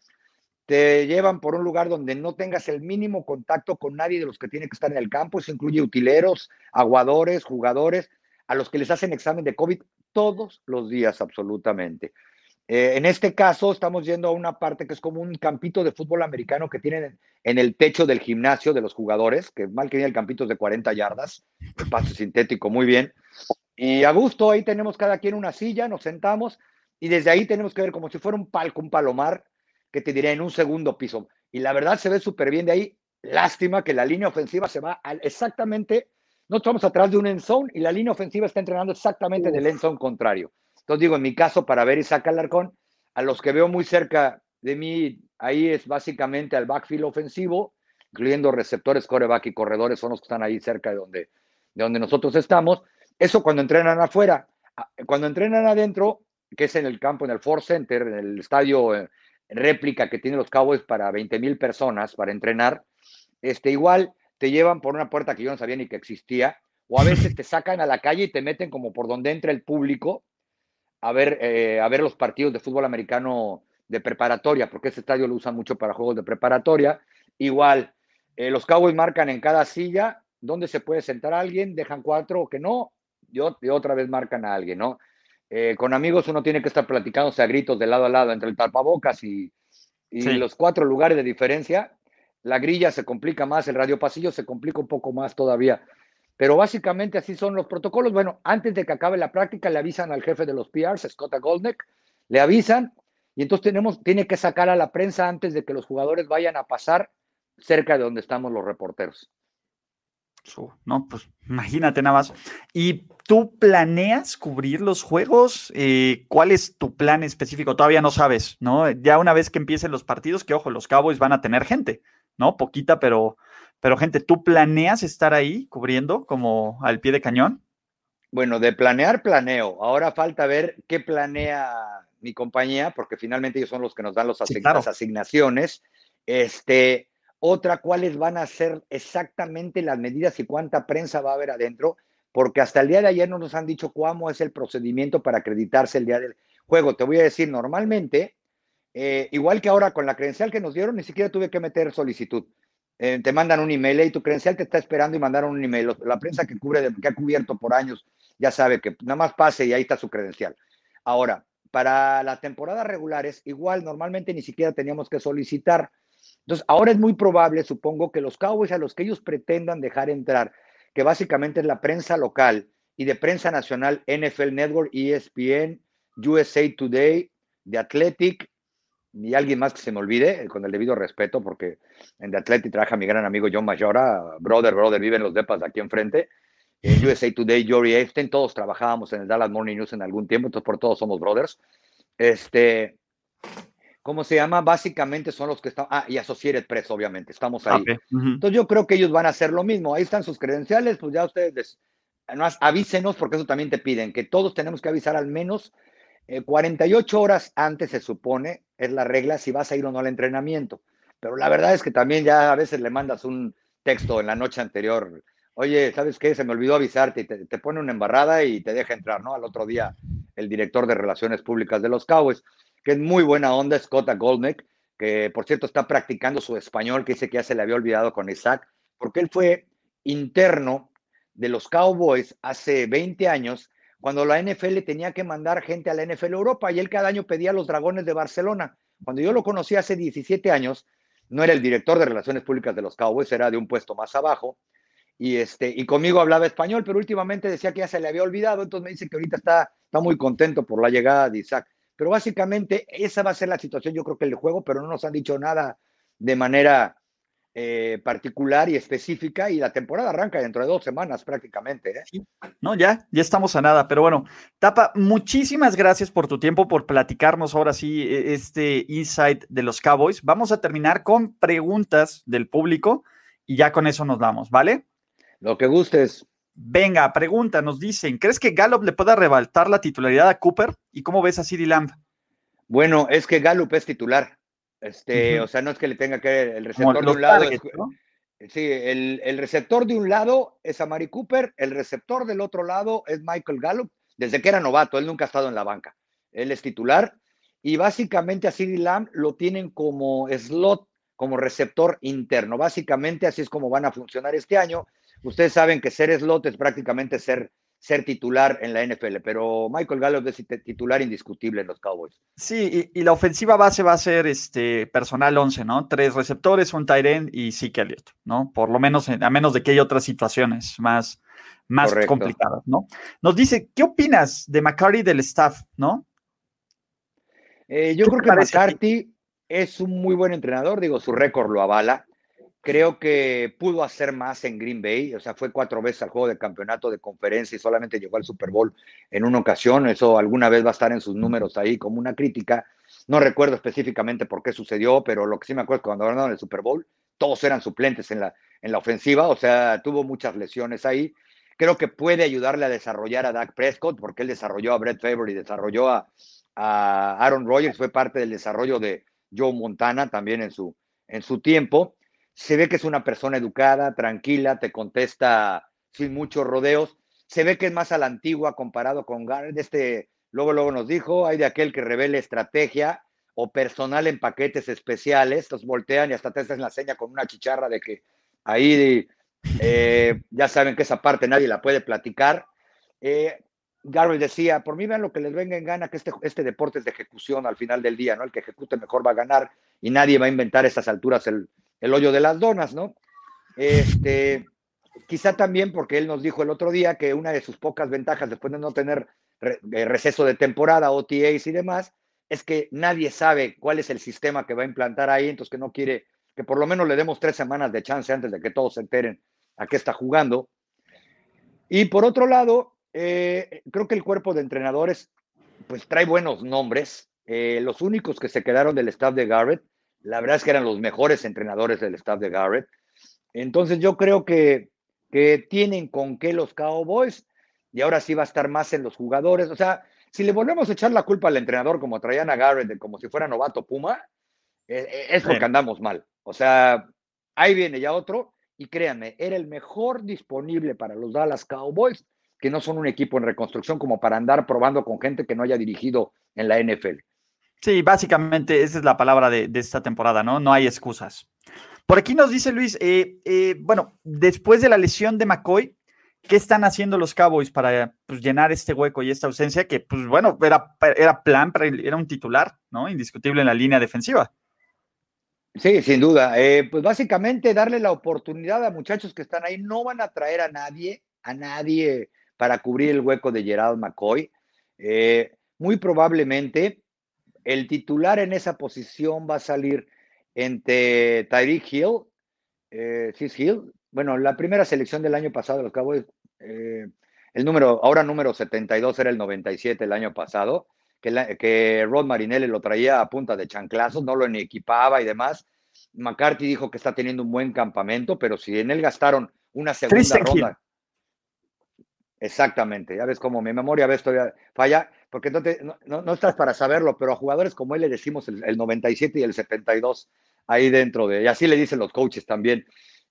Te llevan por un lugar donde no tengas el mínimo contacto con nadie de los que tienen que estar en el campo. Eso incluye utileros, aguadores, jugadores, a los que les hacen examen de COVID todos los días, absolutamente. Eh, en este caso, estamos yendo a una parte que es como un campito de fútbol americano que tienen en el techo del gimnasio de los jugadores, que mal que viene el campito es de 40 yardas, espacio sintético, muy bien. Y a gusto, ahí tenemos cada quien una silla, nos sentamos y desde ahí tenemos que ver como si fuera un palco, un palomar, que te diré en un segundo piso. Y la verdad se ve súper bien de ahí. Lástima que la línea ofensiva se va exactamente, no estamos atrás de un end zone y la línea ofensiva está entrenando exactamente del end zone contrario. Entonces digo, en mi caso, para ver Isaac Alarcón, a los que veo muy cerca de mí, ahí es básicamente al backfield ofensivo, incluyendo receptores, coreback y corredores, son los que están ahí cerca de donde, de donde nosotros estamos. Eso cuando entrenan afuera. Cuando entrenan adentro, que es en el campo, en el Ford Center, en el estadio eh, réplica que tienen los Cowboys para 20 mil personas para entrenar, este, igual te llevan por una puerta que yo no sabía ni que existía, o a veces te sacan a la calle y te meten como por donde entra el público a ver, eh, a ver los partidos de fútbol americano de preparatoria, porque ese estadio lo usan mucho para juegos de preparatoria. Igual, eh, los Cowboys marcan en cada silla dónde se puede sentar alguien, dejan cuatro o que no, y, otra vez marcan a alguien, ¿no? Eh, con amigos uno tiene que estar platicándose a gritos de lado a lado entre el tapabocas y, los cuatro lugares de diferencia. La grilla se complica más, el radio pasillo se complica un poco más todavía. Pero básicamente así son los protocolos. Bueno, antes de que acabe la práctica, le avisan al jefe de los PRs, Scott Goldneck, le avisan y entonces tenemos, tiene que sacar a la prensa antes de que los jugadores vayan a pasar cerca de donde estamos los reporteros. No, pues imagínate nada más. ¿Y tú planeas cubrir los juegos? Eh, ¿Cuál es tu plan específico? Todavía no sabes, ¿no? Ya una vez que empiecen los partidos, que ojo, los Cowboys van a tener gente, ¿no? Poquita, pero, pero gente, ¿tú planeas estar ahí cubriendo como al pie de cañón? Bueno, de planear, planeo. Ahora falta ver qué planea mi compañía, porque finalmente ellos son los que nos dan los las asignaciones. Este, otra, cuáles van a ser exactamente las medidas y cuánta prensa va a haber adentro, porque hasta el día de ayer no nos han dicho cómo es el procedimiento para acreditarse el día del juego. Te voy a decir, normalmente, eh, igual que ahora con la credencial que nos dieron, ni siquiera tuve que meter solicitud. Eh, te mandan un email y tu credencial te está esperando y mandaron un email. La prensa que cubre, que ha cubierto por años, ya sabe que nada más pase y ahí está su credencial. Ahora, para las temporadas regulares, igual normalmente ni siquiera teníamos que solicitar. Entonces, ahora es muy probable, supongo, que los Cowboys a los que ellos pretendan dejar entrar, que básicamente es la prensa local y de prensa nacional, NFL Network, ESPN, USA Today, The Athletic, y alguien más que se me olvide, con el debido respeto, porque en The Athletic trabaja mi gran amigo John Mayora, brother, brother, viven los depas de aquí enfrente. En USA Today, Jory Epstein, todos trabajábamos en el Dallas Morning News en algún tiempo, entonces por todos somos brothers. Este, ¿cómo se llama? Básicamente son los que están, ah, y Associated Press, obviamente, estamos ahí. Entonces yo creo que ellos van a hacer lo mismo, ahí están sus credenciales, pues ya ustedes, además, avísenos, porque eso también te piden, que todos tenemos que avisar al menos 48 eh, horas antes, se supone, es la regla, si vas a ir o no al entrenamiento. Pero la verdad es que también ya a veces le mandas un texto en la noche anterior, oye, ¿sabes qué? Se me olvidó avisarte y te, te pone una embarrada y te deja entrar, ¿no? Al otro día el director de Relaciones Públicas de los Cowboys que es muy buena onda, Scott Goldneck, que por cierto está practicando su español, que dice que ya se le había olvidado con Isaac, porque él fue interno de los Cowboys hace 20 años, cuando la NFL tenía que mandar gente a la NFL Europa y él cada año pedía a los Dragones de Barcelona. Cuando yo lo conocí hace 17 años, no era el director de Relaciones Públicas de los Cowboys, era de un puesto más abajo. Y, este, y conmigo hablaba español, pero últimamente decía que ya se le había olvidado, entonces me dice que ahorita está, está muy contento por la llegada de Isaac. Pero básicamente esa va a ser la situación, yo creo que el juego, pero no nos han dicho nada de manera eh, particular y específica y la temporada arranca dentro de dos semanas prácticamente. ¿eh? No, ya, ya estamos a nada, pero bueno, Tapa, muchísimas gracias por tu tiempo, por platicarnos ahora sí e, este insight de los Cowboys. Vamos a terminar con preguntas del público y ya con eso nos vamos, ¿vale? Lo que gustes. Venga, pregunta, nos dicen, ¿crees que Gallup le pueda arrebatar la titularidad a Cooper? ¿Y cómo ves a CeeDee Lamb? Bueno, es que Gallup es titular. Este, o sea, no es que le tenga que el receptor de un lado. Sí, el, receptor de un lado es Amari Cooper, el receptor del otro lado es Michael Gallup, desde que era novato, él nunca ha estado en la banca. Él es titular y básicamente a CeeDee Lamb lo tienen como slot, como receptor interno. Básicamente así es como van a funcionar este año. Ustedes saben que ser slot es prácticamente ser ser titular en la NFL, pero Michael Gallup es titular indiscutible en los Cowboys. Sí, y, la ofensiva base va a ser este personal 11, ¿no? Tres receptores, un tight end y Zeke Elliott, ¿no? Por lo menos, a menos de que haya otras situaciones más, más complicadas, ¿no? Nos dice, ¿qué opinas de McCarthy del staff, no? Eh, yo creo que McCarthy es un muy buen entrenador, digo, su récord lo avala. Creo que pudo hacer más en Green Bay, o sea, fue cuatro veces al juego de campeonato de conferencia y solamente llegó al Super Bowl en una ocasión. Eso alguna vez va a estar en sus números ahí como una crítica. No recuerdo específicamente por qué sucedió, pero lo que sí me acuerdo es que cuando ganaron el Super Bowl, todos eran suplentes en la, en la ofensiva, o sea, tuvo muchas lesiones ahí. Creo que puede ayudarle a desarrollar a Dak Prescott, porque él desarrolló a Brett Favre y desarrolló a, a Aaron Rodgers, fue parte del desarrollo de Joe Montana también en su, en su tiempo se ve que es una persona educada, tranquila, te contesta sin muchos rodeos. Se ve que es más a la antigua comparado con Garrett. Este, luego, luego nos dijo, hay de aquel que revele estrategia o personal en paquetes especiales. Los voltean y hasta te hacen la seña con una chicharra de que ahí eh, ya saben que esa parte nadie la puede platicar. Eh, Garrett decía, por mí vean lo que les venga en gana, que este, este deporte es de ejecución al final del día, ¿no? El que ejecute mejor va a ganar y nadie va a inventar a estas alturas el, el hoyo de las donas, ¿no? Este, quizá también porque él nos dijo el otro día que una de sus pocas ventajas después de no tener eh, receso de temporada, OTAs y demás, es que nadie sabe cuál es el sistema que va a implantar ahí, entonces que no quiere que por lo menos le demos tres semanas de chance antes de que todos se enteren a qué está jugando. Y por otro lado, eh, creo que el cuerpo de entrenadores pues trae buenos nombres. Eh, los únicos que se quedaron del staff de Garrett la verdad es que eran los mejores entrenadores del staff de Garrett. Entonces yo creo que, que tienen con qué los Cowboys y ahora sí va a estar más en los jugadores. O sea, si le volvemos a echar la culpa al entrenador como traían a Garrett, como si fuera novato Puma, eh, eh, es porque andamos mal. O sea, ahí viene ya otro y créanme, era el mejor disponible para los Dallas Cowboys, que no son un equipo en reconstrucción como para andar probando con gente que no haya dirigido en la NFL. Sí, básicamente esa es la palabra de, esta temporada, ¿no? No hay excusas. Por aquí nos dice Luis, eh, eh, bueno, después de la lesión de McCoy, ¿qué están haciendo los Cowboys para pues, llenar este hueco y esta ausencia? Que, pues bueno, era, era plan, era un titular, ¿no? Indiscutible en la línea defensiva. Sí, sin duda. Eh, pues básicamente darle la oportunidad a muchachos que están ahí. No van a traer a nadie, a nadie para cubrir el hueco de Gerald McCoy. muy probablemente el titular en esa posición va a salir entre Tyreek Hill, eh, Hill, bueno, la primera selección del año pasado los Cowboys, eh, el número, ahora número 72 era el 97 el año pasado, que, que Rod Marinelli lo traía a punta de chanclazos, no lo ni equipaba y demás. McCarthy dijo que está teniendo un buen campamento, pero si en él gastaron una segunda ronda. Exactamente, ya ves cómo mi memoria a veces todavía falla porque no, no, estás para saberlo, pero a jugadores como él le decimos el, 97 y el 72 ahí dentro de, y así le dicen los coaches también.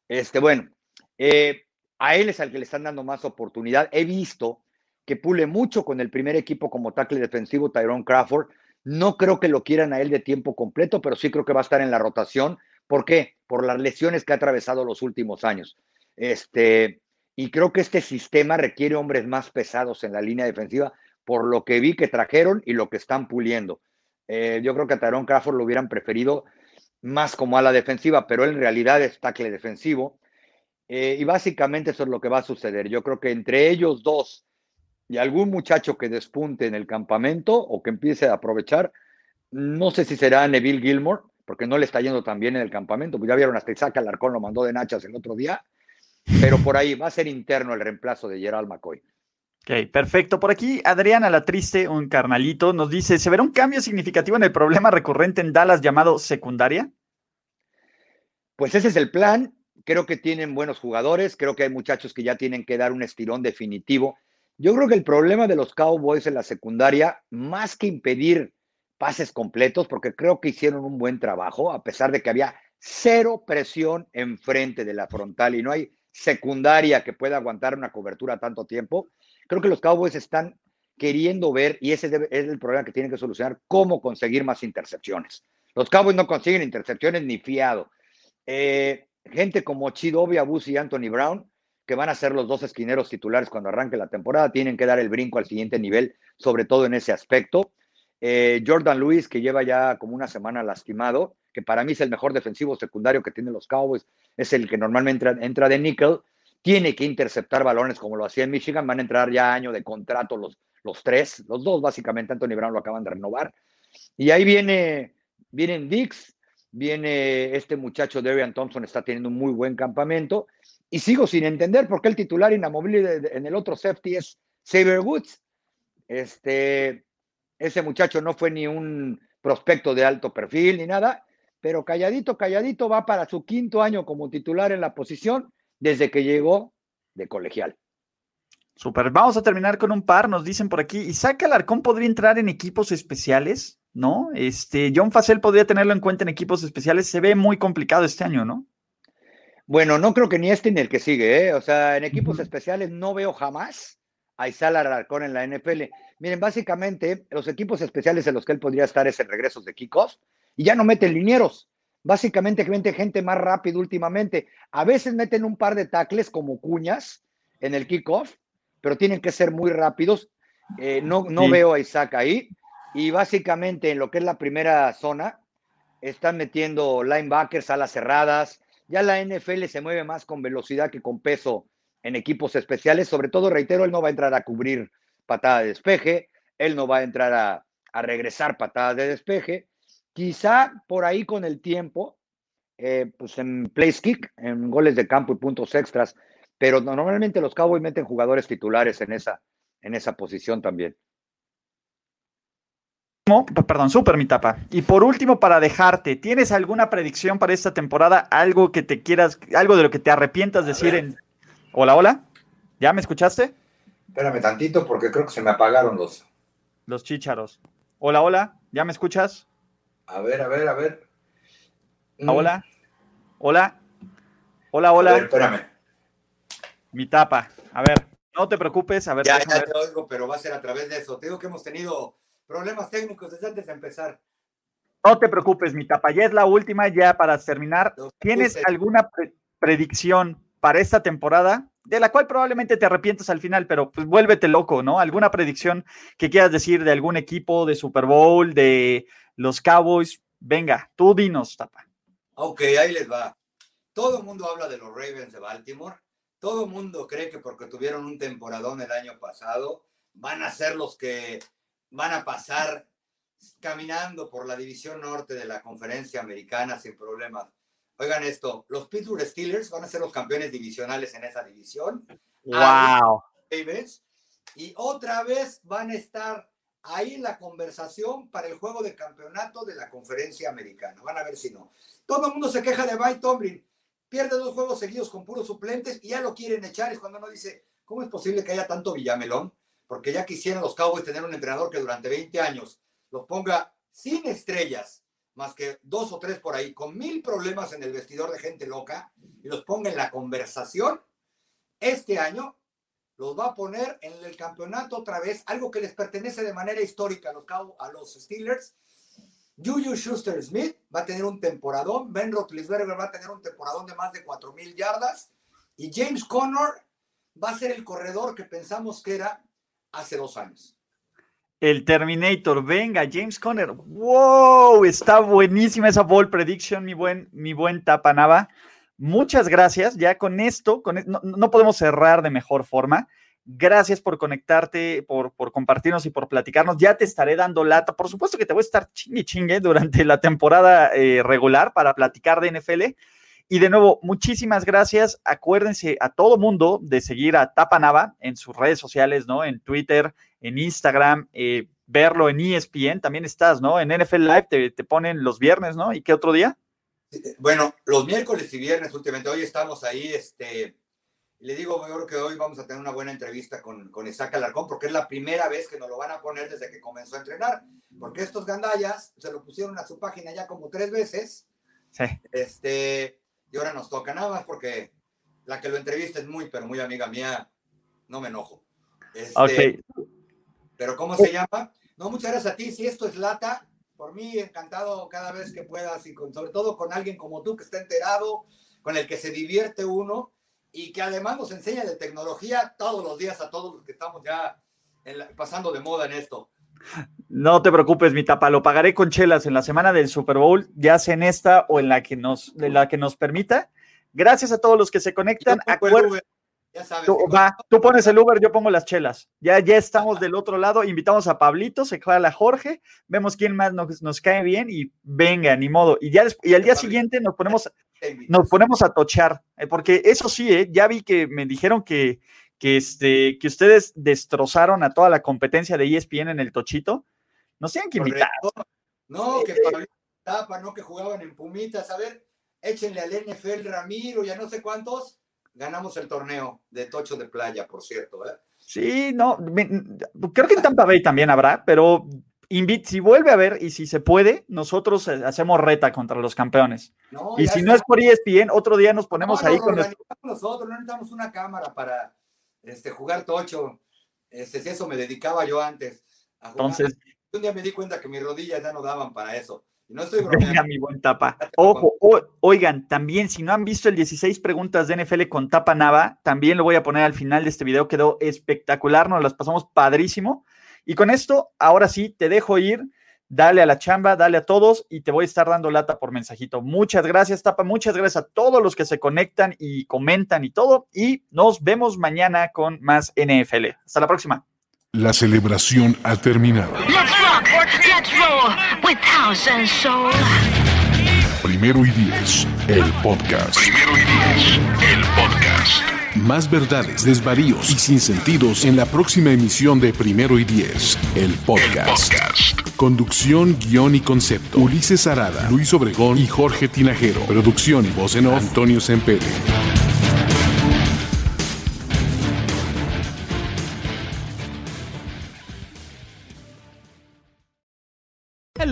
Este, bueno, eh, a él es al que le están dando más oportunidad. He visto que pule mucho con el primer equipo como tackle defensivo Tyrone Crawford. No creo que lo quieran a él de tiempo completo, pero sí creo que va a estar en la rotación. ¿Por qué? Por las lesiones que ha atravesado los últimos años. Este, y creo que este sistema requiere hombres más pesados en la línea defensiva por lo que vi que trajeron y lo que están puliendo. Eh, yo creo que a Tyrone Crawford lo hubieran preferido más como a la defensiva, pero en realidad es tackle defensivo. Eh, y básicamente eso es lo que va a suceder. Yo creo que entre ellos dos y algún muchacho que despunte en el campamento o que empiece a aprovechar, no sé si será Neville Gilmore, porque no le está yendo tan bien en el campamento, pues ya vieron hasta Isaac Alarcón lo mandó de nachas el otro día, pero por ahí va a ser interno el reemplazo de Gerald McCoy. Ok, perfecto. Por aquí, Adriana La Triste, un carnalito, nos dice: ¿Se verá un cambio significativo en el problema recurrente en Dallas llamado secundaria? Pues ese es el plan. Creo que tienen buenos jugadores. Creo que hay muchachos que ya tienen que dar un estirón definitivo. Yo creo que el problema de los Cowboys en la secundaria, más que impedir pases completos, porque creo que hicieron un buen trabajo, a pesar de que había cero presión enfrente de la frontal y no hay secundaria que pueda aguantar una cobertura tanto tiempo Creo que los Cowboys están queriendo ver, y ese es el problema que tienen que solucionar, cómo conseguir más intercepciones. Los Cowboys no consiguen intercepciones ni fiado. Eh, gente como Chidobe, Abus y Anthony Brown, que van a ser los dos esquineros titulares cuando arranque la temporada, tienen que dar el brinco al siguiente nivel, sobre todo en ese aspecto. Eh, Jordan Lewis, que lleva ya como una semana lastimado, que para mí es el mejor defensivo secundario que tienen los Cowboys, es el que normalmente entra, entra de nickel, tiene que interceptar balones como lo hacía en Michigan, van a entrar ya año de contrato los, los tres, los dos básicamente, Anthony Brown lo acaban de renovar. Y ahí viene, vienen Dix, viene este muchacho Darian Thompson, está teniendo un muy buen campamento, y sigo sin entender por qué el titular inamovible en el otro safety es Saber Woods. Este, ese muchacho no fue ni un prospecto de alto perfil ni nada, pero calladito, calladito va para su quinto año como titular en la posición desde que llegó de colegial. Super, vamos a terminar con un par, nos dicen por aquí, Isaac Alarcón podría entrar en equipos especiales, ¿no? Este, John Facel podría tenerlo en cuenta en equipos especiales, se ve muy complicado este año, ¿no? Bueno, no creo que ni este ni el que sigue, ¿eh? O sea, en equipos especiales no veo jamás a Isal Alarcón en la NFL. Miren, básicamente, los equipos especiales en los que él podría estar es en regresos de kickoff y ya no meten linieros. Básicamente, mete gente más rápido últimamente. A veces meten un par de tackles como cuñas en el kickoff, pero tienen que ser muy rápidos. Eh, no no veo a Isaac ahí. Y básicamente, en lo que es la primera zona, están metiendo linebackers, alas cerradas, ya la NFL se mueve más con velocidad que con peso en equipos especiales. Sobre todo, reitero, él no va a entrar a cubrir patada de despeje, él no va a entrar a, regresar patadas de despeje. Quizá por ahí con el tiempo, eh, pues en place kick, en goles de campo y puntos extras, pero normalmente los Cowboys meten jugadores titulares en esa, en esa posición también perdón, súper mi tapa. Y por último, para dejarte, ¿tienes alguna predicción para esta temporada? Algo que te quieras, algo de lo que te arrepientas decir en. Hola, hola. ¿Ya me escuchaste? Espérame tantito porque creo que se me apagaron los. Los chícharos. Hola, hola. ¿Ya me escuchas? A ver, a ver, a ver. Mm. Hola. Hola. Hola, hola. A ver, espérame. Mi tapa. A ver, no te preocupes. A ver. Ya, ya te oigo, pero va a ser a través de eso. Te digo que hemos tenido problemas técnicos desde antes de empezar. No te preocupes, mi tapa, ya es la última, ya para terminar. ¿Tienes alguna predicción para esta temporada? De la cual probablemente te arrepientas al final, pero pues vuélvete loco, ¿no? ¿Alguna predicción que quieras decir de algún equipo de Super Bowl, de los Cowboys? Venga, tú dinos, tapa. Ok, ahí les va. Todo el mundo habla de los Ravens de Baltimore. Todo el mundo cree que porque tuvieron un temporadón el año pasado, van a ser los que van a pasar caminando por la división norte de la conferencia americana sin problemas. Oigan esto, los Pittsburgh Steelers van a ser los campeones divisionales en esa división. Wow. Y otra vez van a estar ahí en la conversación para el juego de campeonato de la conferencia americana. Van a ver si no. Todo el mundo se queja de Mike Tomlin. Pierde dos juegos seguidos con puros suplentes y ya lo quieren echar. Es cuando uno dice, ¿cómo es posible que haya tanto Villamelón? porque ya quisieran los Cowboys tener un entrenador que durante 20 años los ponga sin estrellas, más que dos o tres por ahí, con mil problemas en el vestidor de gente loca, y los ponga en la conversación, este año los va a poner en el campeonato otra vez, algo que les pertenece de manera histórica a los, a los Steelers. Juju Schuster Smith va a tener un temporadón, Ben Roethlisberger va a tener un temporadón de más de 4 mil yardas, y James Conner va a ser el corredor que pensamos que era hace dos años. El Terminator, venga, James Conner. ¡Wow! Está buenísima esa ball prediction, mi buen, mi buen Tapanaba. Muchas gracias. Ya con esto, con, e, no, podemos cerrar de mejor forma. Gracias por conectarte, por, por, compartirnos y por platicarnos. Ya te estaré dando lata. Por supuesto que te voy a estar chingue chingue durante la temporada eh, regular para platicar de NFL. Y de nuevo, muchísimas gracias. Acuérdense a todo mundo de seguir a Tapanava en sus redes sociales, ¿no? En Twitter, en Instagram, eh, verlo en ESPN. También estás, ¿no? En NFL Live te, te, ponen los viernes, ¿no? ¿Y qué otro día? Bueno, los miércoles y viernes últimamente. Hoy estamos ahí, este. Le digo, yo creo que hoy vamos a tener una buena entrevista con, con Isaac Alarcón, porque es la primera vez que nos lo van a poner desde que comenzó a entrenar. Porque estos gandallas se lo pusieron a su página ya como tres veces. Sí. Este, y ahora nos toca nada más porque la que lo entrevista es muy, pero muy amiga mía, no me enojo. Este. Pero ¿cómo se llama? No, muchas gracias a ti. Si esto es lata, por mí encantado cada vez que puedas y con, sobre todo con alguien como tú que está enterado, con el que se divierte uno y que además nos enseña de tecnología todos los días a todos los que estamos ya pasando de moda en esto. No te preocupes, mi tapa, lo pagaré con chelas en la semana del Super Bowl, ya sea en esta o en la que nos, de la que nos permita. Gracias a todos los que se conectan. Ya sabes. Tú, va, tú pones el Uber, yo pongo las chelas. Ya, ya estamos del otro lado. Invitamos a Pablito, se jala a Jorge, vemos quién más nos, nos, cae bien y venga, ni modo. Y ya y al día siguiente nos ponemos, nos ponemos a tochar, eh, porque eso sí, eh, ya vi que me dijeron que, que, este, que ustedes destrozaron a toda la competencia de ESPN en el tochito. Nos tienen que invitar. No, que Pablito Tapa, no que jugaban en Pumitas. A ver, échenle al NFL Ramiro y a no sé cuántos ganamos el torneo de Tocho de Playa, por cierto. ¿eh? Sí, no, creo que en Tampa Bay también habrá, pero si vuelve a ver y si se puede, nosotros hacemos reta contra los campeones. y si no es por ESPN, otro día nos ponemos ahí con nosotros, no necesitamos una cámara para este, jugar tocho. Este, eso me dedicaba yo antes. Entonces, un día me di cuenta que mis rodillas ya no daban para eso. No estoy Venga, mi buen tapa. Ojo, oigan, también si no han visto el 16 preguntas de NFL con tapa Nava, también lo voy a poner al final de este video. Quedó espectacular, nos las pasamos padrísimo. Y con esto, ahora sí, te dejo ir. Dale a la chamba, dale a todos y te voy a estar dando lata por mensajito. Muchas gracias, Tapa. Muchas gracias a todos los que se conectan y comentan y todo. Y nos vemos mañana con más NFL. Hasta la próxima. La celebración ha terminado. Primero y diez, el podcast. Primero y diez, el podcast. Más verdades, desvaríos y sinsentidos en la próxima emisión de Primero y Diez, el podcast. Conducción, guion y concepto. Ulises Arada, Luis Obregón y Jorge Tinajero. Producción y voz en off, Antonio Sempere.